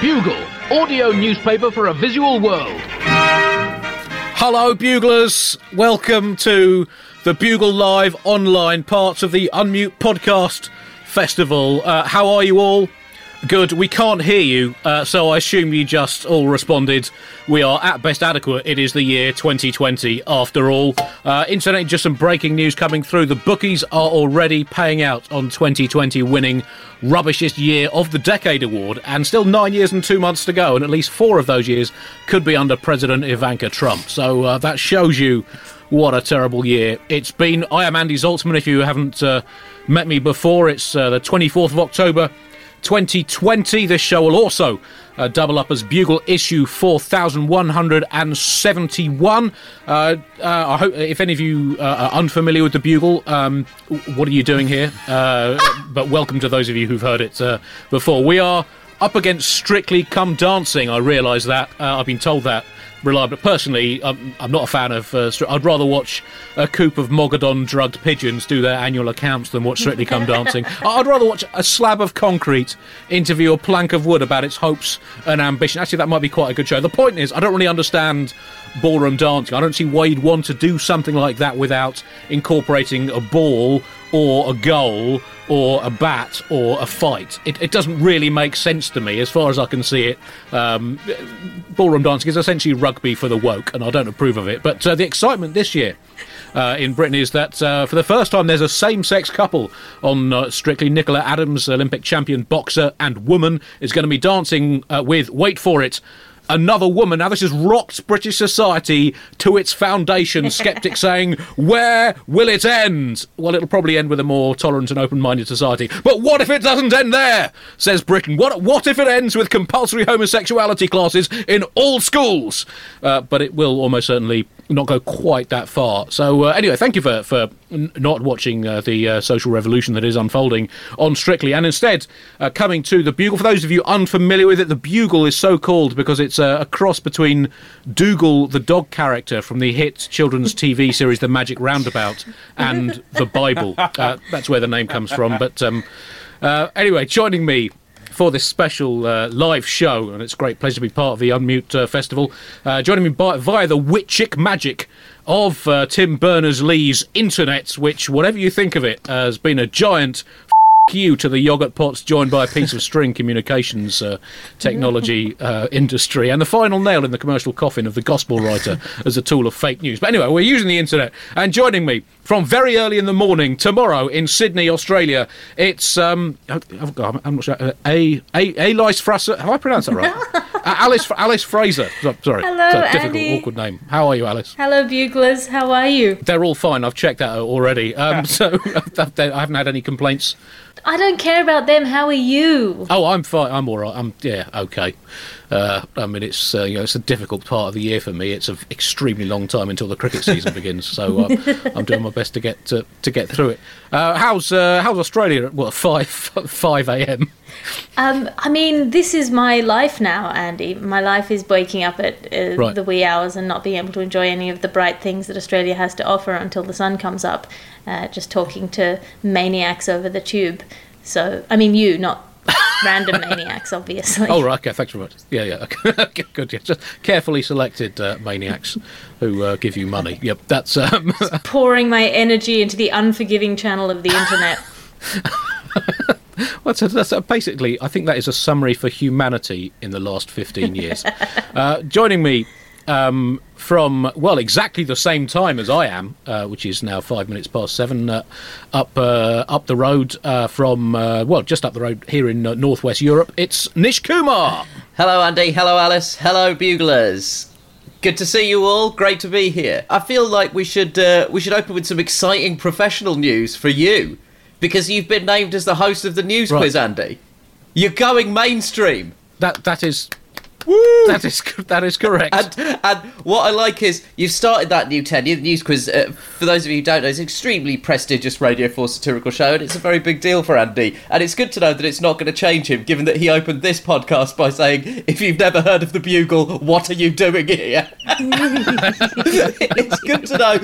Bugle, audio newspaper for a visual world. Hello, Buglers. Welcome to the Bugle Live online parts of the Unmute Podcast Festival. Uh, how are you all? Good. We can't hear you, uh, so I assume you just all responded. We are at best adequate. It is the year 2020, after all. Uh, internet, just some breaking news coming through. The bookies are already paying out on 2020 winning Rubbishest Year of the Decade award, and still nine years and two months to go, and at least four of those years could be under President Ivanka Trump. So uh, that shows you what a terrible year it's been. I am Andy Zaltzman. If you haven't uh, met me before, it's uh, the 24th of October. 2020. This show will also uh, double up as Bugle issue 4171. Uh, uh, I hope if any of you uh, are unfamiliar with the Bugle, um, what are you doing here? Uh, but welcome to those of you who've heard it uh, before. We are up against Strictly Come Dancing. I realise that. I've been told that reliable. Personally, I'm, I'm not a fan of. Uh, I'd rather watch a coop of Mogadon drugged pigeons do their annual accounts than watch Strictly Come Dancing. I'd rather watch a slab of concrete interview a plank of wood about its hopes and ambition. Actually, that might be quite a good show. The point is, I don't really understand ballroom dancing. I don't see why you'd want to do something like that without incorporating a ball or a goal or a bat or a fight. It, it doesn't really make sense to me as far as I can see it. Um, ballroom dancing is essentially rugby for the woke, and I don't approve of it. But uh, the excitement this year. Uh, in Britain is that uh, for the first time there's a same-sex couple on uh, Strictly. Nicola Adams, Olympic champion boxer and woman, is going to be dancing uh, with wait for it. Another woman. Now, this has rocked British society to its foundation. Skeptics saying, Where will it end? Well, it'll probably end with a more tolerant and open minded society. But what if it doesn't end there? Says Britain. What, what if it ends with compulsory homosexuality classes in all schools? Uh, but it will almost certainly not go quite that far. So, uh, anyway, thank you for, for n- not watching uh, the uh, social revolution that is unfolding on Strictly and instead uh, coming to the Bugle. For those of you unfamiliar with it, the Bugle is so called because it's uh, a cross between Dougal, the dog character from the hit children's TV series The Magic Roundabout, and the Bible. Uh, that's where the name comes from. But um, uh, anyway, joining me for this special uh, live show, and it's a great pleasure to be part of the Unmute uh, Festival. Uh, joining me by, via the witchic magic of uh, Tim Berners Lee's internet, which, whatever you think of it, has been a giant you to the yogurt pots joined by a piece of string communications uh, technology uh, industry, and the final nail in the commercial coffin of the gospel writer as a tool of fake news. But anyway, we're using the internet, and joining me from very early in the morning tomorrow in Sydney, Australia, it's um, I've got, I'm not sure, uh, a a Alice Fraser. Have I pronounced that right? uh, Alice Alice Fraser. Sorry, Hello, it's a difficult, Andy. awkward name. How are you, Alice? Hello, buglers. How are you? They're all fine. I've checked that out already. Um, so I haven't had any complaints. I don't care about them. How are you? Oh, I'm fine. I'm all right. I'm yeah, okay. Uh, I mean, it's uh, you know, it's a difficult part of the year for me. It's an extremely long time until the cricket season begins, so uh, I'm doing my best to get to, to get through it. Uh, how's uh, how's Australia? at, What five five a.m. Um, I mean, this is my life now, Andy. My life is waking up at uh, Right. the wee hours and not being able to enjoy any of the bright things that Australia has to offer until the sun comes up. Uh, just talking to maniacs over the tube. So, I mean, you, not random maniacs, obviously. Oh right, okay. Thanks very much. Yeah, yeah. Okay, okay, good. Yeah, just carefully selected uh, maniacs who uh, give you money. Yep, that's um, Pouring my energy into the unforgiving channel of the internet. Well, that's, that's uh, basically, I think that is a summary for humanity in the last 15 years. uh, joining me um, from, well, exactly the same time as I am, uh, which is now five minutes past seven, uh, up uh, up the road uh, from, uh, well, just up the road here in uh, northwest Europe, it's Nish Kumar. Hello, Andy. Hello, Alice. Hello, Buglers. Good to see you all. Great to be here. I feel like we should uh, we should open with some exciting professional news for you because you've been named as the host of the news Right. quiz, Andy. You're going mainstream. That That is That is that is correct. And, and what I like is you've started that new 10 year news quiz. Uh, for those of you who don't know, it's an extremely prestigious Radio 4 satirical show, and it's a very big deal for Andy. And it's good to know that it's not going to change him, given that he opened this podcast by saying, If you've never heard of the Bugle, what are you doing here? it's good to know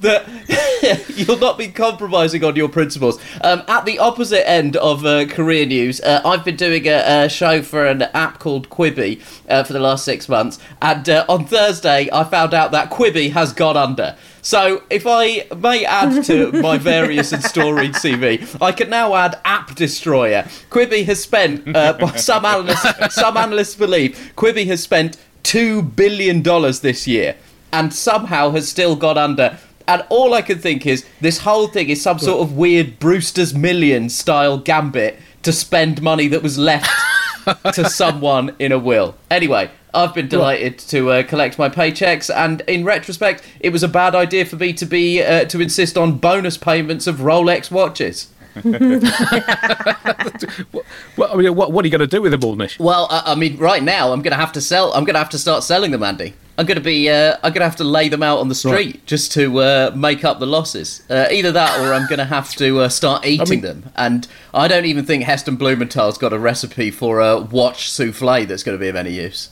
that you'll not be compromising on your principles. Um, at the opposite end of uh, career news, uh, I've been doing a, a show for an app called Quibi uh, for the last six months, and uh, on Thursday I found out that Quibi has gone under. So, if I may add to my various and storied CV, I can now add App Destroyer. Quibi has spent, uh, by some analysts, some analysts believe, Quibi has spent two billion dollars this year, and somehow has still got under. And all I can think is this whole thing is some sort of weird Brewster's Millions style gambit to spend money that was left to someone in a will. Anyway, I've been delighted to uh, collect my paychecks, and in retrospect, it was a bad idea for me to be uh, to insist on bonus payments of Rolex watches. What, I mean, what, what are you going to do with them all, Nish? Well, I, I mean, right now I'm going to have to sell. I'm going to have to start selling them, Andy. I'm going to be. Uh, I'm to have to lay them out on the street Right. just to uh, make up the losses. Uh, either that, or I'm going to have to uh, start eating mean- them. And I don't even think Heston Blumenthal's got a recipe for a watch souffle that's going to be of any use.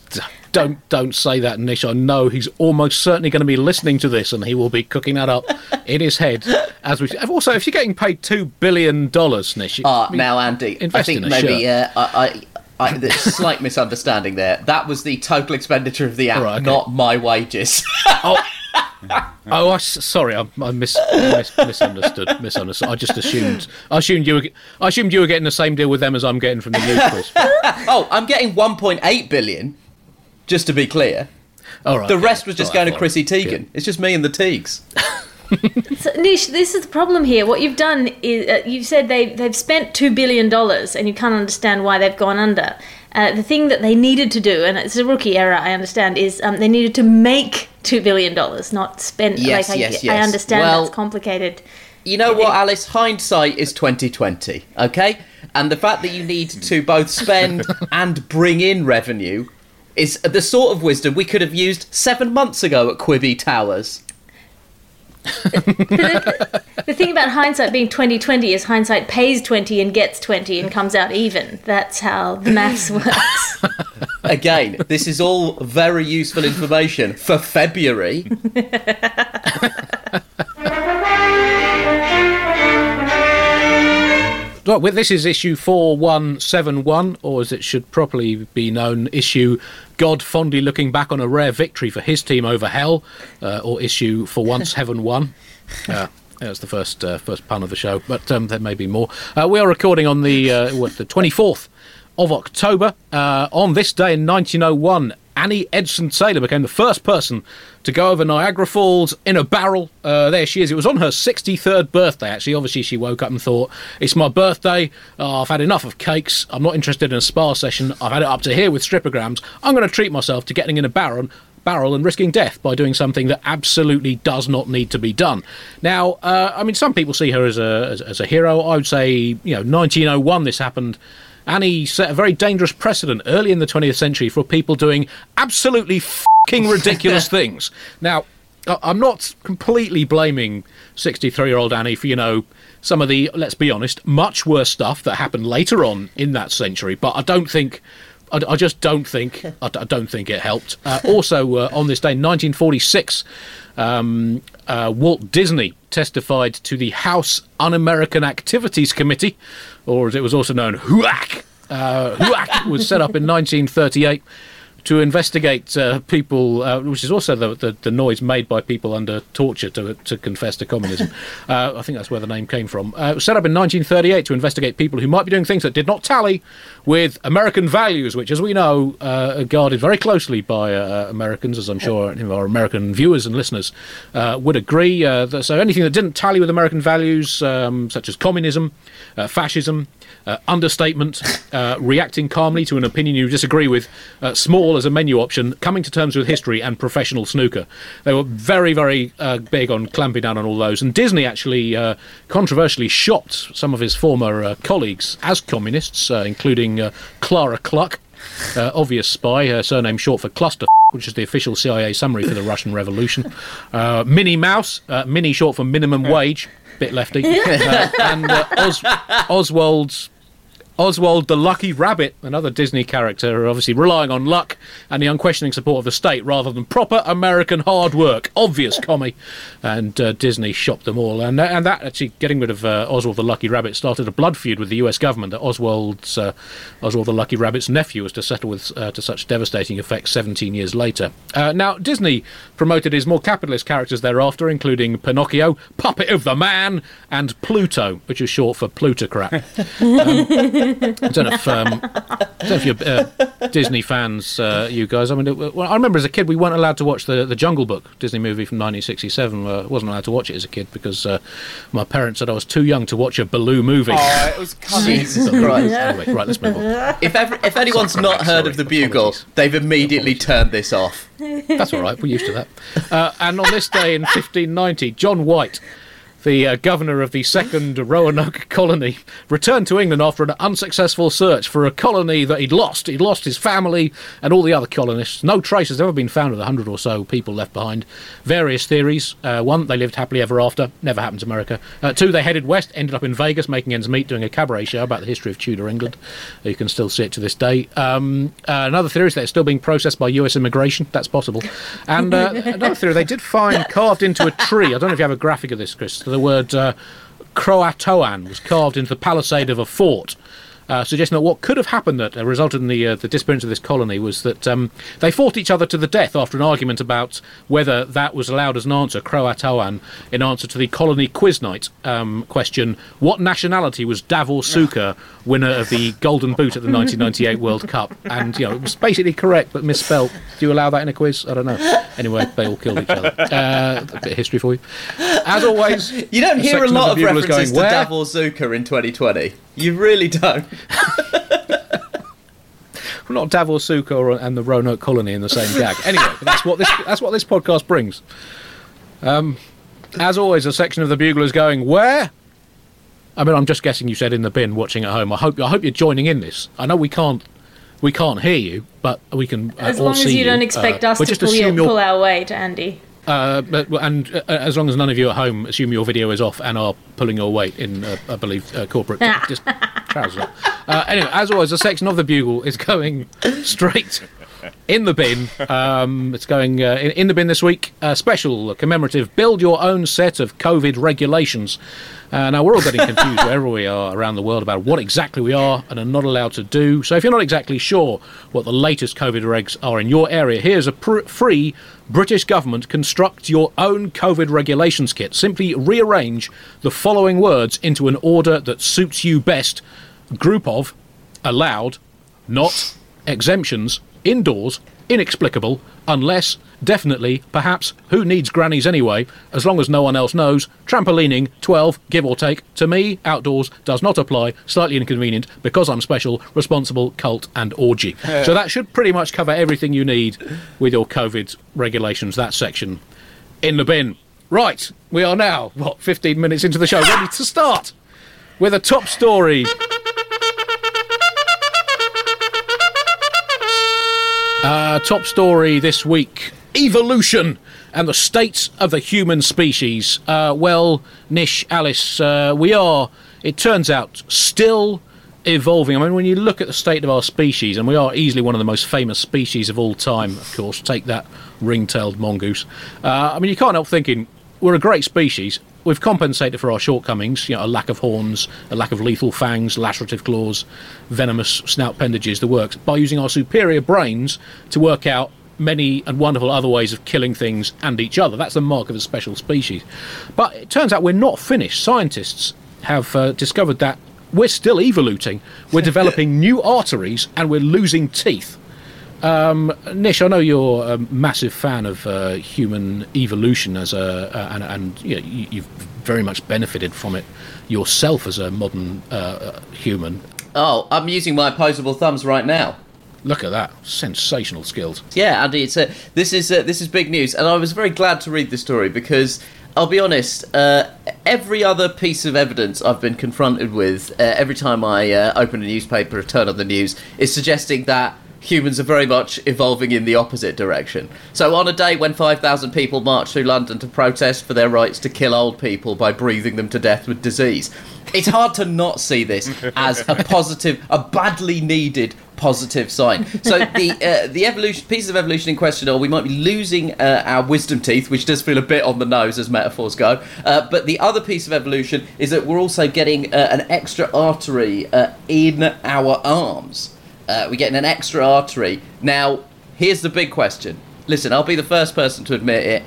Don't don't say that, Nish. I know he's almost certainly going to be listening to this, and he will be cooking that up in his head as we. Also, if you're getting paid two billion dollars, Nish, Ah, I now Andy, I think maybe uh, I, I, I, there's a slight misunderstanding there. That was the total expenditure of the app, Right, okay. not my wages. Oh, oh, I sorry, I, I mis, mis, misunderstood. Misunderstood. I just assumed. I assumed you were. I assumed you were getting the same deal with them as I'm getting from the news quiz. oh, I'm getting 1.8 billion. Just to be clear, All right. the rest was just right, going to Chrissy. Teigen. It's just me and the Teagues. So, Nish, this is the problem here. What you've done is uh, you've said they they've spent two billion dollars, and you can't understand why they've gone under. Uh, the thing that they needed to do, and it's a rookie error, I understand, is um, they needed to make two billion dollars, not spend. Yes, like, I, yes, I understand Well- that's complicated. You know what, Alice? Hindsight is 2020, okay? And the fact that you need to both spend and bring in revenue is the sort of wisdom we could have used seven months ago at Quibi Towers. The thing about hindsight being twenty twenty is hindsight pays twenty and gets twenty and comes out even. That's how the maths works. Again, this is all very useful information for February. Well, this is issue 4171, or as it should properly be known, issue God fondly looking back on a rare victory for his team over hell, uh, or issue For Once Heaven Won. Uh, that's the first uh, first pun of the show, but um, there may be more. Uh, we are recording on the uh, what, the 24th of October. Uh, on this day in 1901, Annie Edson Taylor became the first person to go over Niagara Falls in a barrel. Uh, there she is. It was on her 63rd birthday, actually. Obviously, she woke up and thought, It's my birthday. Oh, I've had enough of cakes. I'm not interested in a spa session. I've had it up to here with stripograms. I'm going to treat myself to getting in a barrel barrel and risking death by doing something that absolutely does not need to be done. Now, uh, I mean, some people see her as a as, as a hero. I would say, you know, 1901 this happened. Annie set a very dangerous precedent early in the 20th century for people doing absolutely fucking ridiculous things. Now, I'm not completely blaming 63 year old Annie for, you know, some of the, let's be honest, much worse stuff that happened later on in that century, but I don't think. I, I just don't think I, I don't think it helped. Uh, also, uh, on this day, 1946, um, uh, Walt Disney testified to the House Un-American Activities Committee, or as it was also known, HUAC. Uh, HUAC was set up in 1938 to investigate uh, people, uh, which is also the, the, the noise made by people under torture to, to confess to communism. uh, I think that's where the name came from. Uh, it was set up in 1938 to investigate people who might be doing things that did not tally with American values, which, as we know, uh, are guarded very closely by uh, Americans, as I'm sure our American viewers and listeners uh, would agree. Uh, that, so anything that didn't tally with American values, um, such as communism, uh, fascism, uh, understatement, uh, reacting calmly to an opinion you disagree with, uh, small as a menu option, coming to terms with history, and professional snooker. They were very, very uh, big on clamping down on all those. And Disney actually uh, controversially shot some of his former uh, colleagues as communists, uh, including uh, Clara Cluck. uh, obvious spy, uh, surname short for Cluster, which is the official CIA summary for the Russian Revolution. Uh, Minnie Mouse, uh, Minnie short for minimum wage, bit lefty, uh, and uh, Os- Oswald's Oswald the Lucky Rabbit, another Disney character, obviously relying on luck and the unquestioning support of the state rather than proper American hard work. Obvious commie. And uh, Disney shopped them all. And, and that, actually, getting rid of uh, Oswald the Lucky Rabbit started a blood feud with the US government that Oswald's, uh, Oswald the Lucky Rabbit's nephew was to settle with uh, to such devastating effect 17 years later. Uh, now, Disney promoted his more capitalist characters thereafter, including Pinocchio, Puppet of the Man, and Pluto, which is short for plutocrat. I don't know if um, don't know if you're uh, Disney fans, uh, you guys. I mean, it, well, I remember as a kid we weren't allowed to watch the the Jungle Book Disney movie from 1967. Uh, I wasn't allowed to watch it as a kid because uh, my parents said I was too young to watch a Baloo movie. Oh, it was coming. Jesus Christ. Anyway, right, let's move on. If, ever, if anyone's Sorry, not Max, heard sorry. of the Bugle, Apologies. they've immediately turned this off. That's all right. We're used to that. Uh, and on this day in 1590, John White, the uh, governor of the second Roanoke colony, returned to England after an unsuccessful search for a colony that he'd lost. He'd lost his family and all the other colonists. No trace has ever been found of the hundred or so people left behind. Various theories. Uh, one, they lived happily ever after. Never happened to America. Uh, two, they headed west, ended up in Vegas, making ends meet, doing a cabaret show about the history of Tudor England. You can still see it to this day. Um, uh, another theory is that it's still being processed by US immigration. That's possible. And uh, another theory, they did find carved into a tree. I don't know if you have a graphic of this, Chris. The word uh, Croatoan was carved into the palisade of a fort. Uh, suggesting that what could have happened that uh, resulted in the uh, the disappearance of this colony was that um, they fought each other to the death after an argument about whether that was allowed as an answer, Croatoan, in answer to the colony quiz night um, question: What nationality was Davor Suker, winner of the Golden Boot at the 1998 World Cup? And you know it was basically correct but misspelt. Do you allow that in a quiz? I don't know. Anyway, they all killed each other. Uh, a bit of history for you. As always, You don't hear a lot of references going, to "Where?" Davor Zucker in 2020. You really don't. We're not Davor Suker or, and the Roanoke colony in the same gag. Anyway, but that's what this that's what this podcast brings. Um, as always, a section of the Bugle is going where. I mean, I'm just guessing you said in the bin, watching at home. I hope I hope you're joining in this. I know we can't we can't hear you, but we can. Uh, As long as see you don't expect Uh, us to pull, your, pull our weight, Andy. Uh, but, and uh, as long as none of you at home assume your video is off and are pulling your weight in, uh, I believe, uh, corporate just trousers. Uh, anyway, as always, a section of the bugle is going straight in the bin. Um, it's going uh, in, in the bin this week. Special commemorative build your own set of COVID regulations. Uh, now, we're all getting confused wherever we are around the world about what exactly we are and are not allowed to do. So, if you're not exactly sure what the latest COVID regs are in your area, here's a pr- free British government construct your own COVID regulations kit. Simply rearrange the following words into an order that suits you best. Group of, allowed, not, exemptions, indoors, inexplicable, unless, definitely, perhaps, who needs grannies anyway, as long as no one else knows, trampolining, 12, give or take, to me, outdoors, does not apply, slightly inconvenient, because I'm special, responsible, cult, and orgy. so that should pretty much cover everything you need with your COVID regulations, that section in the bin. Right, we are now, what, 15 minutes into the show, ready to start with a top story. Uh, top story this week evolution and the state of the human species. Uh, well, Nish, Alice, uh, we are, it turns out, still evolving. I mean, when you look at the state of our species, and we are easily one of the most famous species of all time, of course, take that ring tailed mongoose. Uh, I mean, you can't help thinking we're a great species. We've compensated for our shortcomings, you know, a lack of horns, a lack of lethal fangs, lacerative claws, venomous snout appendages, the works, by using our superior brains to work out many and wonderful other ways of killing things and each other. That's the mark of a special species. But it turns out we're not finished. Scientists have uh, discovered that we're still evoluting. We're developing new arteries and we're losing teeth. Um, Nish, I know you're a massive fan of uh, human evolution as a, uh, and, and you know, you, you've very much benefited from it yourself as a modern uh, uh, human. Oh, I'm using my opposable thumbs right now. Look at that, sensational skills. Yeah, Andy, it's a, this is uh, this is big news, and I was very glad to read the story because I'll be honest. Uh, every other piece of evidence I've been confronted with, uh, every time I uh, open a newspaper or turn on the news, is suggesting that humans are very much evolving in the opposite direction. So, on a day when 5,000 people march through London to protest for their rights to kill old people by breathing them to death with disease, it's hard to not see this as a positive, a badly needed positive sign. So the uh, the evolution pieces of evolution in question are we might be losing uh, our wisdom teeth, which does feel a bit on the nose as metaphors go. Uh, but the other piece of evolution is that we're also getting uh, an extra artery uh, in our arms. Uh, we're getting an extra artery. Now, here's the big question. Listen, I'll be the first person to admit it.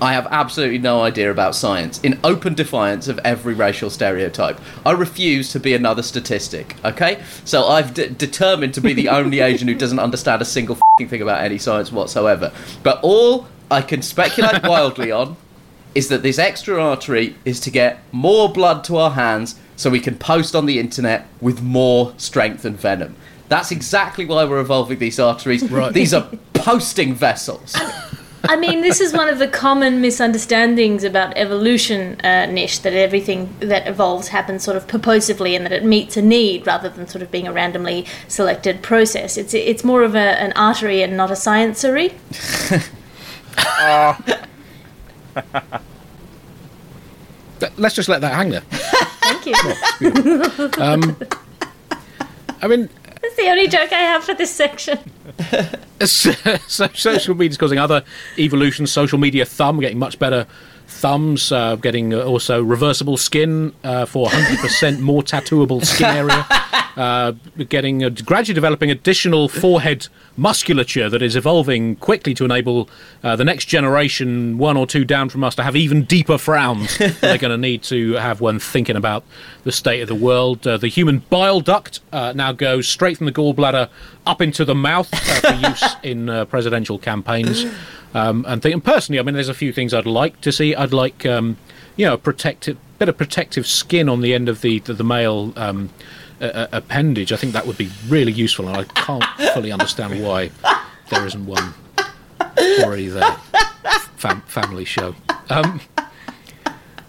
I have absolutely no idea about science, in open defiance of every racial stereotype. I refuse to be another statistic, okay? So I've d- determined to be the only Asian who doesn't understand a single thing about any science whatsoever. But all I can speculate wildly on is that this extra artery is to get more blood to our hands so we can post on the internet with more strength and venom. That's exactly why we're evolving these arteries. Right. These are posting vessels. I mean, this is one of the common misunderstandings about evolution, uh, Nish, that everything that evolves happens sort of purposively and that it meets a need rather than sort of being a randomly selected process. It's it's more of a, an artery and not a sciencery. Th- Let's just let that hang there. Thank you. I mean, That's the only joke I have for this section. so, social media is causing other evolutions. Social media thumb, getting much better thumbs, uh, getting also reversible skin uh, for 100% more tattooable skin area. Uh, getting uh, gradually developing additional forehead musculature that is evolving quickly to enable uh, the next generation, one or two down from us, to have even deeper frowns they're going to need to have when thinking about the state of the world. Uh, the human bile duct uh, now goes straight from the gallbladder up into the mouth uh, for use in uh, presidential campaigns. Um, and, think, and personally, I mean, there's a few things I'd like to see. I'd like, um, you know, a protective, bit of protective skin on the end of the the, the male um, uh, appendage. I think that would be really useful, and I can't fully understand why there isn't one already there. Fam- family show. Um,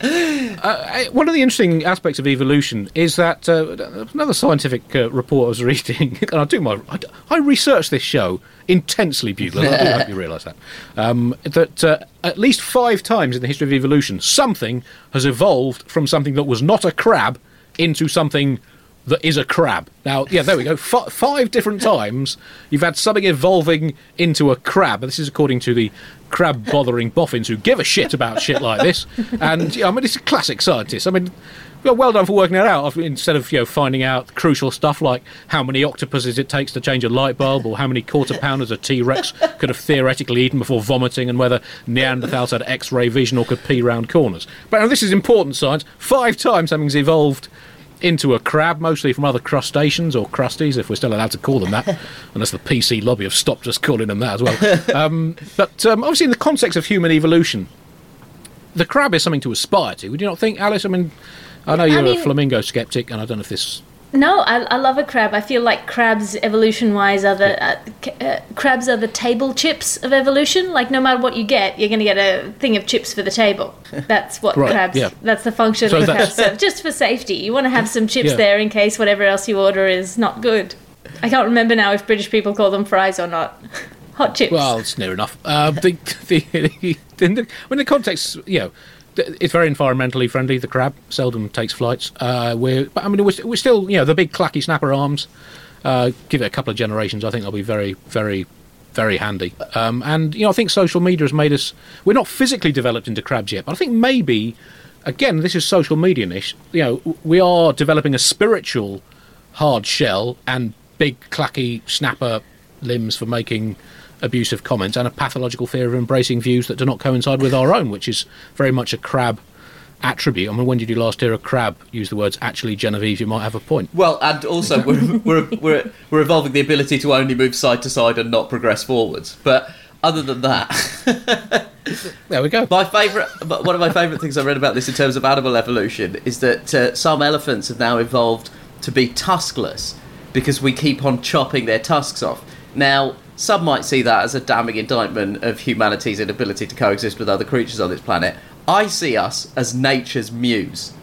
uh, one of the interesting aspects of evolution is that uh, another scientific uh, report I was reading, and I do my I, I research this show intensely, Bugle. and I do hope you realise that. Um, that uh, at least five times in the history of evolution, something has evolved from something that was not a crab into something that is a crab. Now, yeah, there we go. F- five different times you've had something evolving into a crab. This is according to the crab bothering boffins who give a shit about shit like this. And yeah, I mean, it's a classic scientist. I mean, well, well done for working that out. Instead of you know finding out crucial stuff like how many octopuses it takes to change a light bulb, or how many quarter pounders a T Rex could have theoretically eaten before vomiting, and whether Neanderthals had X-ray vision or could pee round corners. But now, this is important science. Five times something's evolved into a crab, mostly from other crustaceans or crusties, if we're still allowed to call them that, unless the PC lobby have stopped us calling them that as well. Um, but um, obviously, in the context of human evolution, the crab is something to aspire to. Would you not think, Alice? I mean, I know you're mean- a flamingo skeptic, and I don't know if this. No, I, I love a crab. I feel like crabs, evolution-wise, are the uh, uh, crabs are the table chips of evolution. Like no matter what you get, you're going to get a thing of chips for the table. That's what Right, crabs. yeah. That's the function So of crabs serve, just for safety. You want to have some chips Yeah. there in case whatever else you order is not good. I can't remember now if British people call them fries or not. Hot chips. Well, it's near enough. Uh, the, the, in the, when the context, you know, it's very environmentally friendly. The crab seldom takes flights. Uh, we're, but I mean, we're, we're still, you know, the big clacky snapper arms. Uh, give it a couple of generations, I think they'll be very, very, very handy. Um, and you know, I think social media has made us. We're not physically developed into crabs yet, but I think maybe, again, this is social media-ish. You know, we are developing a spiritual hard shell and big clacky snapper limbs for making abusive comments and a pathological fear of embracing views that do not coincide with our own, which is very much a crab attribute. I mean, when did you last hear a crab use the words "actually, Genevieve"? You might have a point. Well, and also we're, we're, we're, we're evolving the ability to only move side to side and not progress forwards. But other than that, There we go. my favourite, one of my favourite things I read about this in terms of animal evolution is that uh, some elephants have now evolved to be tuskless because we keep on chopping their tusks off. Now, some might see that as a damning indictment of humanity's inability to coexist with other creatures on this planet. I see us as nature's muse.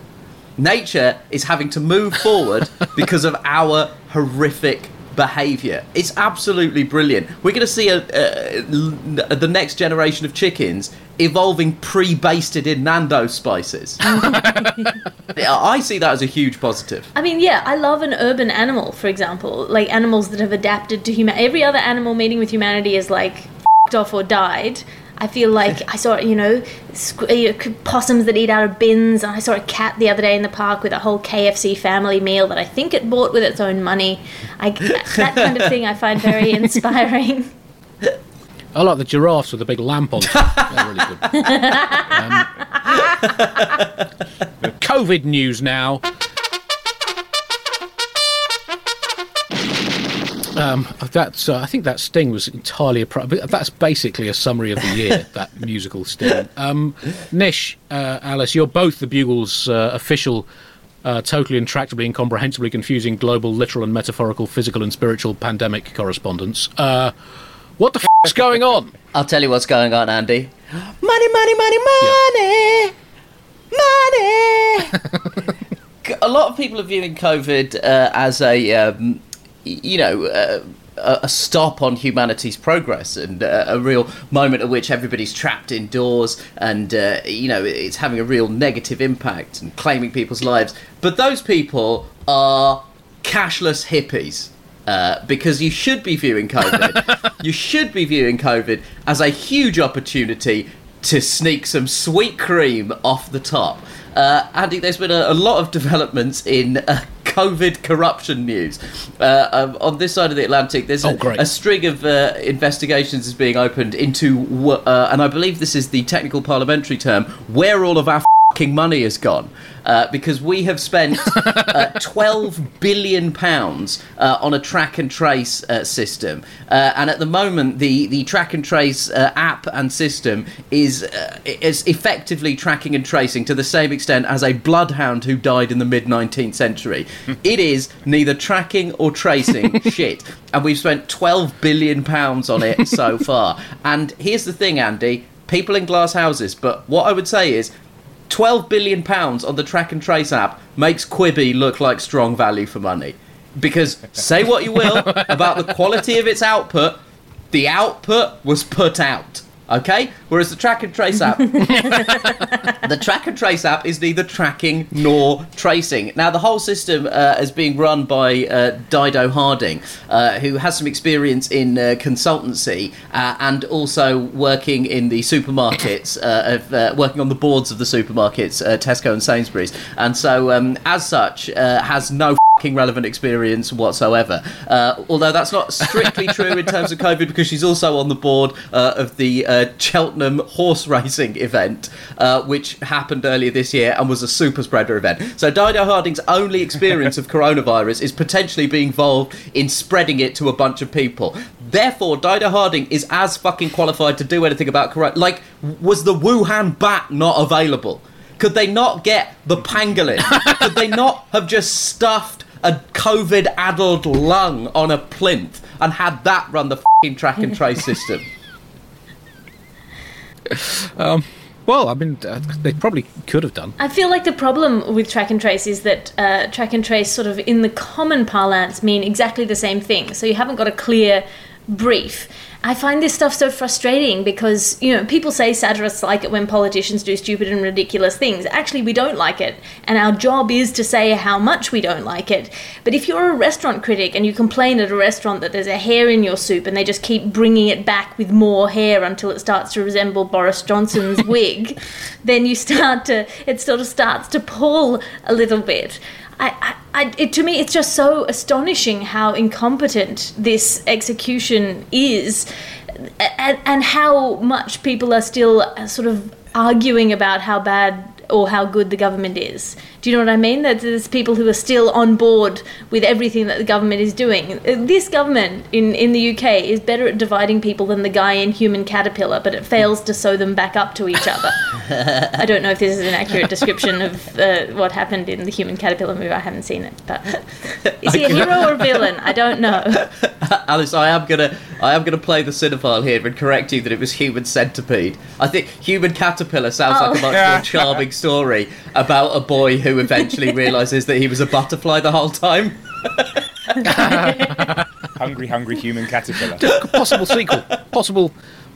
Nature is having to move forward because of our horrific behaviour. It's absolutely brilliant. We're going to see a, uh, l- the next generation of chickens evolving pre-basted in Nando's spices. I see that as a huge positive. I mean, yeah, I love an urban animal, for example, like animals that have adapted to human. Every other animal meeting with humanity is like f***ed off or died. I feel like I saw, you know, squ- possums that eat out of bins, and I saw a cat the other day in the park with a whole KFC family meal that I think it bought with its own money. I, that kind of thing I find very inspiring. I like the giraffes with the big lamp on. They're really good. Um, COVID news now. Um, that's. Uh, I think that sting was entirely a. Pro- that's basically a summary of the year. that musical sting. Um, Nish, uh, Alice, you're both the Bugle's uh, official. Uh, totally intractably, incomprehensibly confusing global, literal, and metaphorical, physical and spiritual pandemic correspondence. Uh, what the f- is going on? I'll tell you what's going on, Andy. Money, money, money, money, money. a lot of people are viewing COVID uh, as a, um, you know, uh, a stop on humanity's progress and uh, a real moment at which everybody's trapped indoors and, uh, you know, it's having a real negative impact and claiming people's lives. But those people are cashless hippies. Uh, because you should be viewing COVID, you should be viewing COVID as a huge opportunity to sneak some sweet cream off the top. Uh, Andy, there's been a, a lot of developments in uh, COVID corruption news. Uh, um, on this side of the Atlantic, there's Oh, a, a string of uh, investigations is being opened into, uh, and I believe this is the technical parliamentary term, where all of our fucking money has gone. Uh, because we have spent uh, 12 billion pounds uh, on a track and trace uh, system, uh, and at the moment, the, the track and trace uh, app and system is uh, is effectively tracking and tracing to the same extent as a bloodhound who died in the mid 19th century. it is neither tracking or tracing shit, and we've spent 12 billion pounds on it so far. And here's the thing, Andy: people in glass houses. But what I would say is 12 billion pounds on the track and trace app makes Quibi look like strong value for money. Because say what you will about the quality of its output, the output was put out. Okay? Whereas the track and trace app the track and trace app is neither tracking nor tracing. Now, the whole system uh, is being run by uh, Dido Harding, uh, who has some experience in uh, consultancy uh, and also working in the supermarkets, uh, of, uh, working on the boards of the supermarkets, uh, Tesco and Sainsbury's. And so, um, as such, uh, has no relevant experience whatsoever. Uh, although that's not strictly true in terms of COVID because she's also on the board uh, of the uh, Cheltenham horse racing event, uh, which happened earlier this year and was a super spreader event. So Dido Harding's only experience of coronavirus is potentially being involved in spreading it to a bunch of people. Therefore, Dido Harding is as fucking qualified to do anything about corona. Like, was the Wuhan bat not available? Could they not get the pangolin? Could they not have just stuffed a COVID addled lung on a plinth and had that run the fucking track and trace system? Well, I mean, uh, they probably could have done. I feel like the problem with track and trace is that uh, track and trace, sort of in the common parlance, mean exactly the same thing. So you haven't got a clear brief. I find this stuff so frustrating because, you know, people say satirists like it when politicians do stupid and ridiculous things. Actually, we don't like it, and our job is to say how much we don't like it. But if you're a restaurant critic and you complain at a restaurant that there's a hair in your soup and they just keep bringing it back with more hair until it starts to resemble Boris Johnson's wig, then you start to, it sort of starts to pull a little bit. I, I, it, to me, it's just so astonishing how incompetent this execution is, and, and how much people are still uh, sort of arguing about how bad or how good the government is. Do you know what I mean? That there's people who are still on board with everything that the government is doing. Uh, This government in, in the UK is better at dividing people than the guy in Human Caterpillar, but it fails to sew them back up to each other. I don't know if this is an accurate description of uh, what happened in the Human Caterpillar movie. I haven't seen it, but is he a hero or a villain? I don't know. Alice, I am gonna, I am gonna play the cinephile here and correct you that it was human centipede. I think human caterpillar sounds like a Oh. much more charming story about a boy who eventually realizes that he was a butterfly the whole time. hungry, hungry human caterpillar. possible sequel. Possible.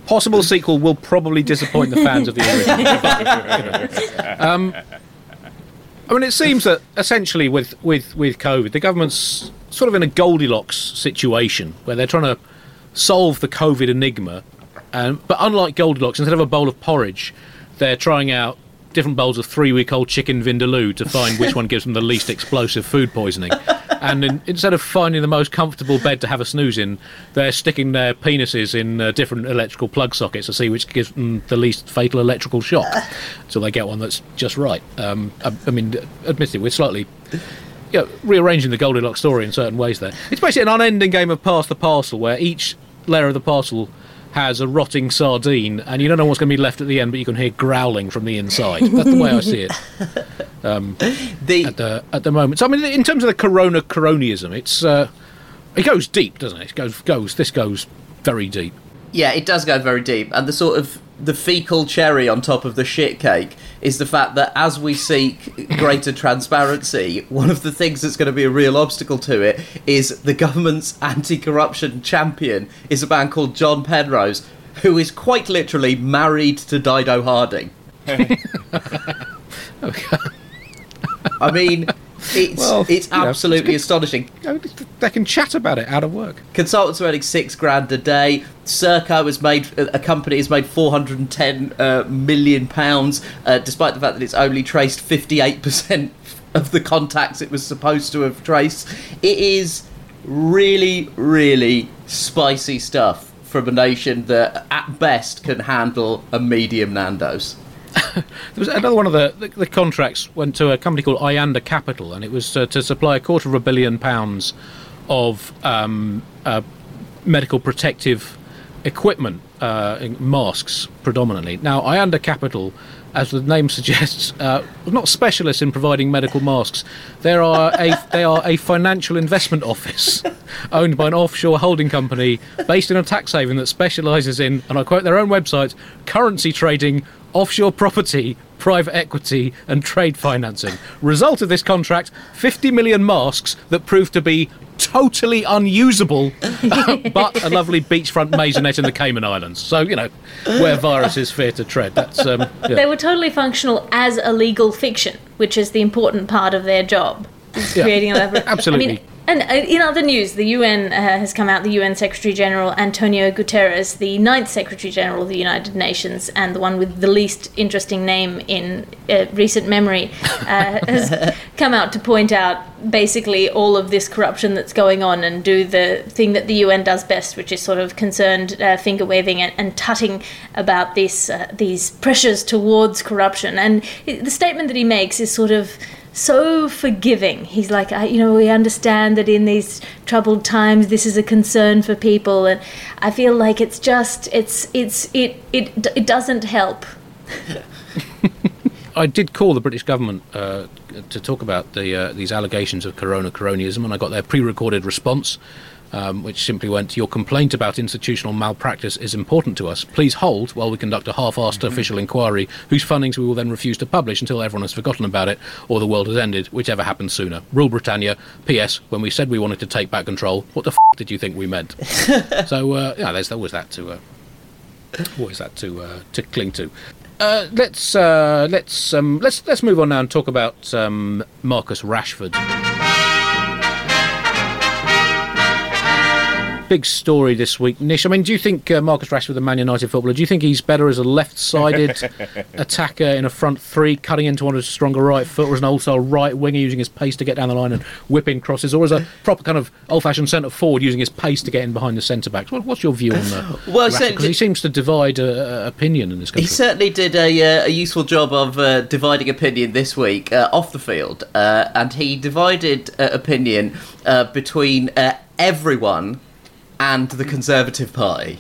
Possible sequel will probably disappoint the fans of the original. um, I mean, it seems that essentially with, with, with COVID, the government's sort of in a Goldilocks situation where they're trying to solve the COVID enigma. Um, but unlike Goldilocks, instead of a bowl of porridge, they're trying out different bowls of three week old chicken vindaloo to find which one gives them the least explosive food poisoning. And in, instead of finding the most comfortable bed to have a snooze in, they're sticking their penises in uh, different electrical plug sockets to see which gives them the least fatal electrical shock. until they get one that's just right. Um, I, I mean, admittedly, we're slightly you know, rearranging the Goldilocks story in certain ways there. It's basically an unending game of pass the parcel where each layer of the parcel has a rotting sardine, and you don't know what's going to be left at the end, but you can hear growling from the inside. That's the way I see it um, The at the at the moment. So I mean, in terms of the Corona cronyism, it's uh, it goes deep, doesn't it? It goes goes this goes very deep. Yeah, it does go very deep, and the sort of the fecal cherry on top of the shit cake is the fact that as we seek greater transparency, one of the things that's going to be a real obstacle to it is the government's anti-corruption champion is a man called John Penrose, who is quite literally married to Dido Harding. Okay I mean, it's Well, it's know, absolutely it's astonishing. They can chat about it out of work. Consultants are earning six grand a day. Serco has made a company has made four hundred and ten uh, million pounds, uh, despite the fact that it's only traced fifty eight percent of the contacts it was supposed to have traced. It is really, really spicy stuff from a nation that, at best, can handle a medium Nando's. There was another one of the, the, the contracts went to a company called Ayanda Capital, and it was uh, to supply a quarter of a billion pounds of um, uh, medical protective equipment, uh, masks predominantly. Now, Ayanda Capital, as the name suggests, uh, not specialists in providing medical masks. They are a they are a financial investment office owned by an offshore holding company based in a tax haven that specialises in, and I quote their own website, currency trading, offshore property, private equity, and trade financing. Result of this contract: 50 million masks that proved to be totally unusable, but a lovely beachfront maisonette in the Cayman Islands. So you know, where viruses fear to tread. That's um, yeah. They were totally functional as a legal fiction, which is the important part of their job. Is Yeah. creating elaborate. Absolutely. I mean, and uh, in other news, the UN uh, has come out. The UN Secretary General Antonio Guterres, the ninth Secretary General of the United Nations, and the one with the least interesting name in uh, recent memory, uh, has come out to point out basically all of this corruption that's going on and do the thing that the UN does best, which is sort of concerned uh, finger waving and, and tutting about this uh, these pressures towards corruption. And the statement that he makes is sort of so forgiving. He's like, I, you know, we understand that in these troubled times, this is a concern for people, and I feel like it's just, it's, it's, it, it, it doesn't help. I did call the British government uh, to talk about the uh, these allegations of corona cronyism, and I got their pre-recorded response, um, which simply went, "Your complaint about institutional malpractice is important to us. Please hold while we conduct a half-assed official inquiry, whose findings we will then refuse to publish until everyone has forgotten about it or the world has ended, whichever happens sooner. Rule Britannia. P.S. When we said we wanted to take back control, what the f- did you think we meant?" so uh, yeah, there's always that to. Uh, always that to uh, to cling to. Uh, let's uh, let's um, let's let's move on now and talk about um, Marcus Rashford. Big story this week, Nish. I mean, do you think uh, Marcus Rashford, the Man United footballer, do you think he's better as a left-sided attacker in a front three, cutting into one of a stronger right foot, or as an old-style right winger using his pace to get down the line and whip in crosses, or as a proper kind of old-fashioned centre forward using his pace to get in behind the centre backs? What, what's your view on that? Well, 'Cause he seems to divide uh, uh, opinion in this country. He certainly did a, uh, a useful job of uh, dividing opinion this week uh, off the field, uh, and he divided uh, opinion uh, between uh, everyone and the Conservative Party,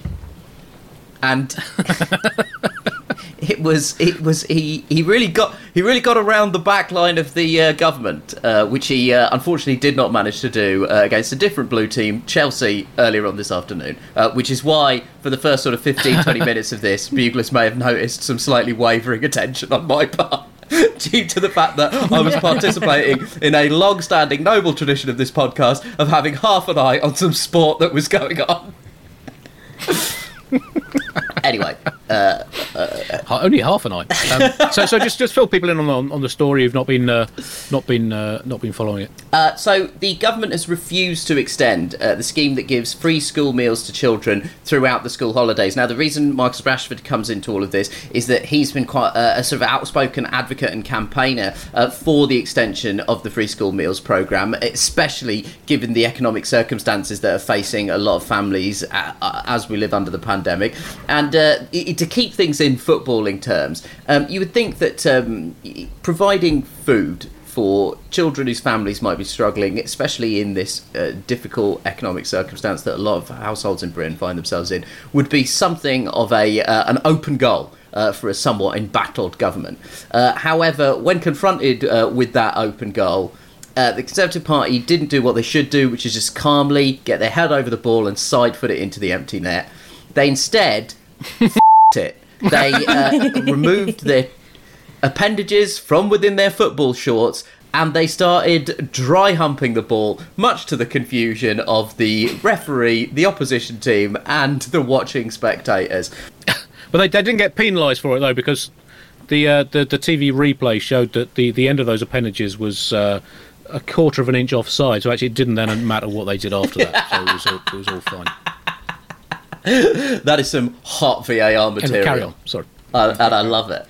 and it was it was he he really got he really got around the back line of the uh, government, uh, which he uh, unfortunately did not manage to do uh, against a different blue team, Chelsea, earlier on this afternoon. Uh, which is why, for the first sort of 15, 20 minutes of this, Buglers may have noticed some slightly wavering attention on my part. due to the fact that I was participating in a long standing noble tradition of this podcast of having half an eye on some sport that was going on. anyway, uh, Ha- Only half an eye. Um, so, so just just fill people in on, on, on the story who've not been uh, not been uh, not been following it. Uh, so the government has refused to extend uh, the scheme that gives free school meals to children throughout the school holidays. Now, the reason Marcus Rashford comes into all of this is that he's been quite a, a sort of outspoken advocate and campaigner uh, for the extension of the free school meals program, especially given the economic circumstances that are facing a lot of families uh, uh, as we live under the pandemic. And uh, to keep things in footballing terms, um, you would think that um, providing food for children whose families might be struggling, especially in this uh, difficult economic circumstance that a lot of households in Britain find themselves in, would be something of a uh, an open goal. Uh, for a somewhat embattled government. Uh, however, when confronted uh, with that open goal, uh, the Conservative Party didn't do what they should do, which is just calmly get their head over the ball and side foot it into the empty net. They instead it. They uh, removed their appendages from within their football shorts and they started dry humping the ball, much to the confusion of the referee, the opposition team, and the watching spectators. But they, they didn't get penalised for it though because the, uh, the the TV replay showed that the, the end of those appendages was uh, a quarter of an inch offside. So actually, it didn't then matter what they did after that. So it was all, it was all fine. That is some hot VAR Anyway, material. carry on. Sorry. uh, and I love it.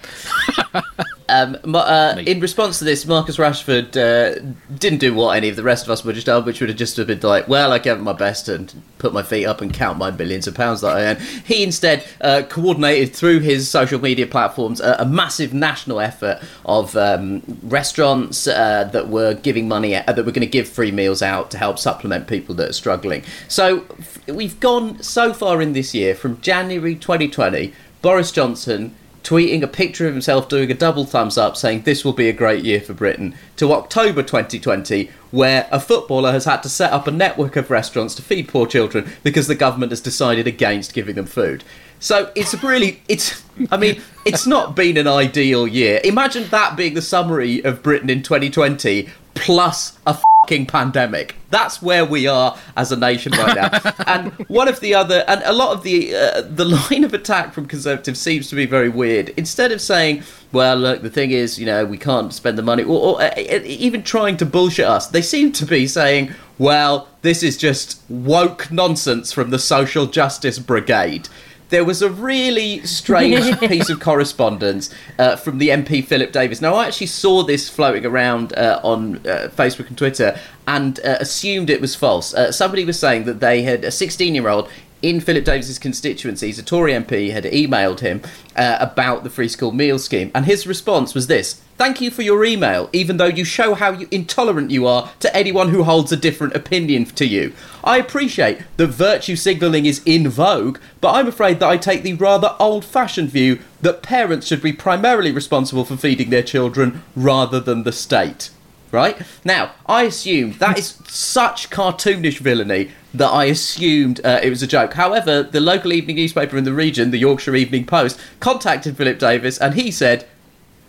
um, uh, in response to this, Marcus Rashford uh, didn't do what any of the rest of us would have done, which would have just been like, "Well, I gave it my best and put my feet up and count my billions of pounds that I earn." He instead uh, coordinated through his social media platforms a, a massive national effort of um, restaurants uh, that were giving money, uh, that were going to give free meals out to help supplement people that are struggling. So f- we've gone so far in this year from January 2020. Boris Johnson tweeting a picture of himself doing a double thumbs up saying this will be a great year for Britain to October 2020 where a footballer has had to set up a network of restaurants to feed poor children because the government has decided against giving them food. So it's really it's I mean it's not been an ideal year. Imagine that being the summary of Britain in 2020 plus a fucking pandemic. That's where we are as a nation right now. and one of the other, and a lot of the uh, the line of attack from Conservatives seems to be very weird. Instead of saying, "Well, look, the thing is, you know, we can't spend the money," or, or uh, uh, even trying to bullshit us, they seem to be saying, "Well, this is just woke nonsense from the social justice brigade." There was a really strange piece of correspondence uh, from the MP Philip Davies. Now, I actually saw this floating around uh, on uh, Facebook and Twitter and uh, assumed it was false. Uh, somebody was saying that they had a 16 year old in Philip Davies's constituencies, a Tory MP had emailed him uh, about the free school meal scheme, and his response was this Thank you for your email, even though you show how you intolerant you are to anyone who holds a different opinion to you. I appreciate that virtue signalling is in vogue, but I'm afraid that I take the rather old fashioned view that parents should be primarily responsible for feeding their children rather than the state. Right? Now, I assumed that is such cartoonish villainy that I assumed uh, it was a joke. However, the local evening newspaper in the region, the Yorkshire Evening Post, contacted Philip Davies and he said,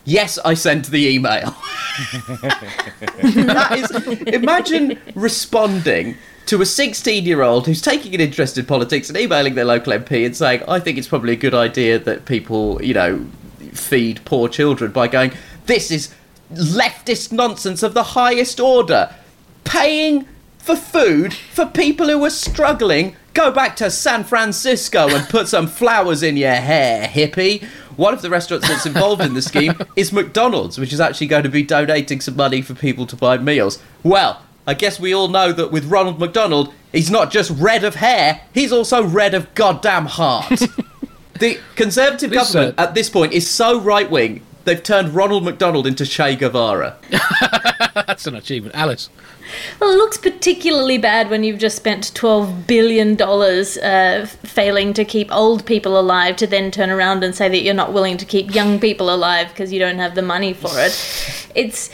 Yes, I sent the email. that is, imagine responding to a 16 year old who's taking an interest in politics and emailing their local MP and saying, I think it's probably a good idea that people, you know, feed poor children by going, This is leftist nonsense of the highest order. Paying for food for people who are struggling. Go back to San Francisco and put some flowers in your hair, hippie. One of the restaurants that's involved in the scheme is McDonald's, which is actually going to be donating some money for people to buy meals. Well, I guess we all know that with Ronald McDonald, he's not just red of hair, he's also red of goddamn heart. the Conservative This, government uh, at this point is so right wing, they've turned Ronald McDonald into Che Guevara. That's an achievement, Alice. Well, it looks particularly bad when you've just spent $12 billion uh, failing to keep old people alive to then turn around and say that you're not willing to keep young people alive because you don't have the money for it. It's.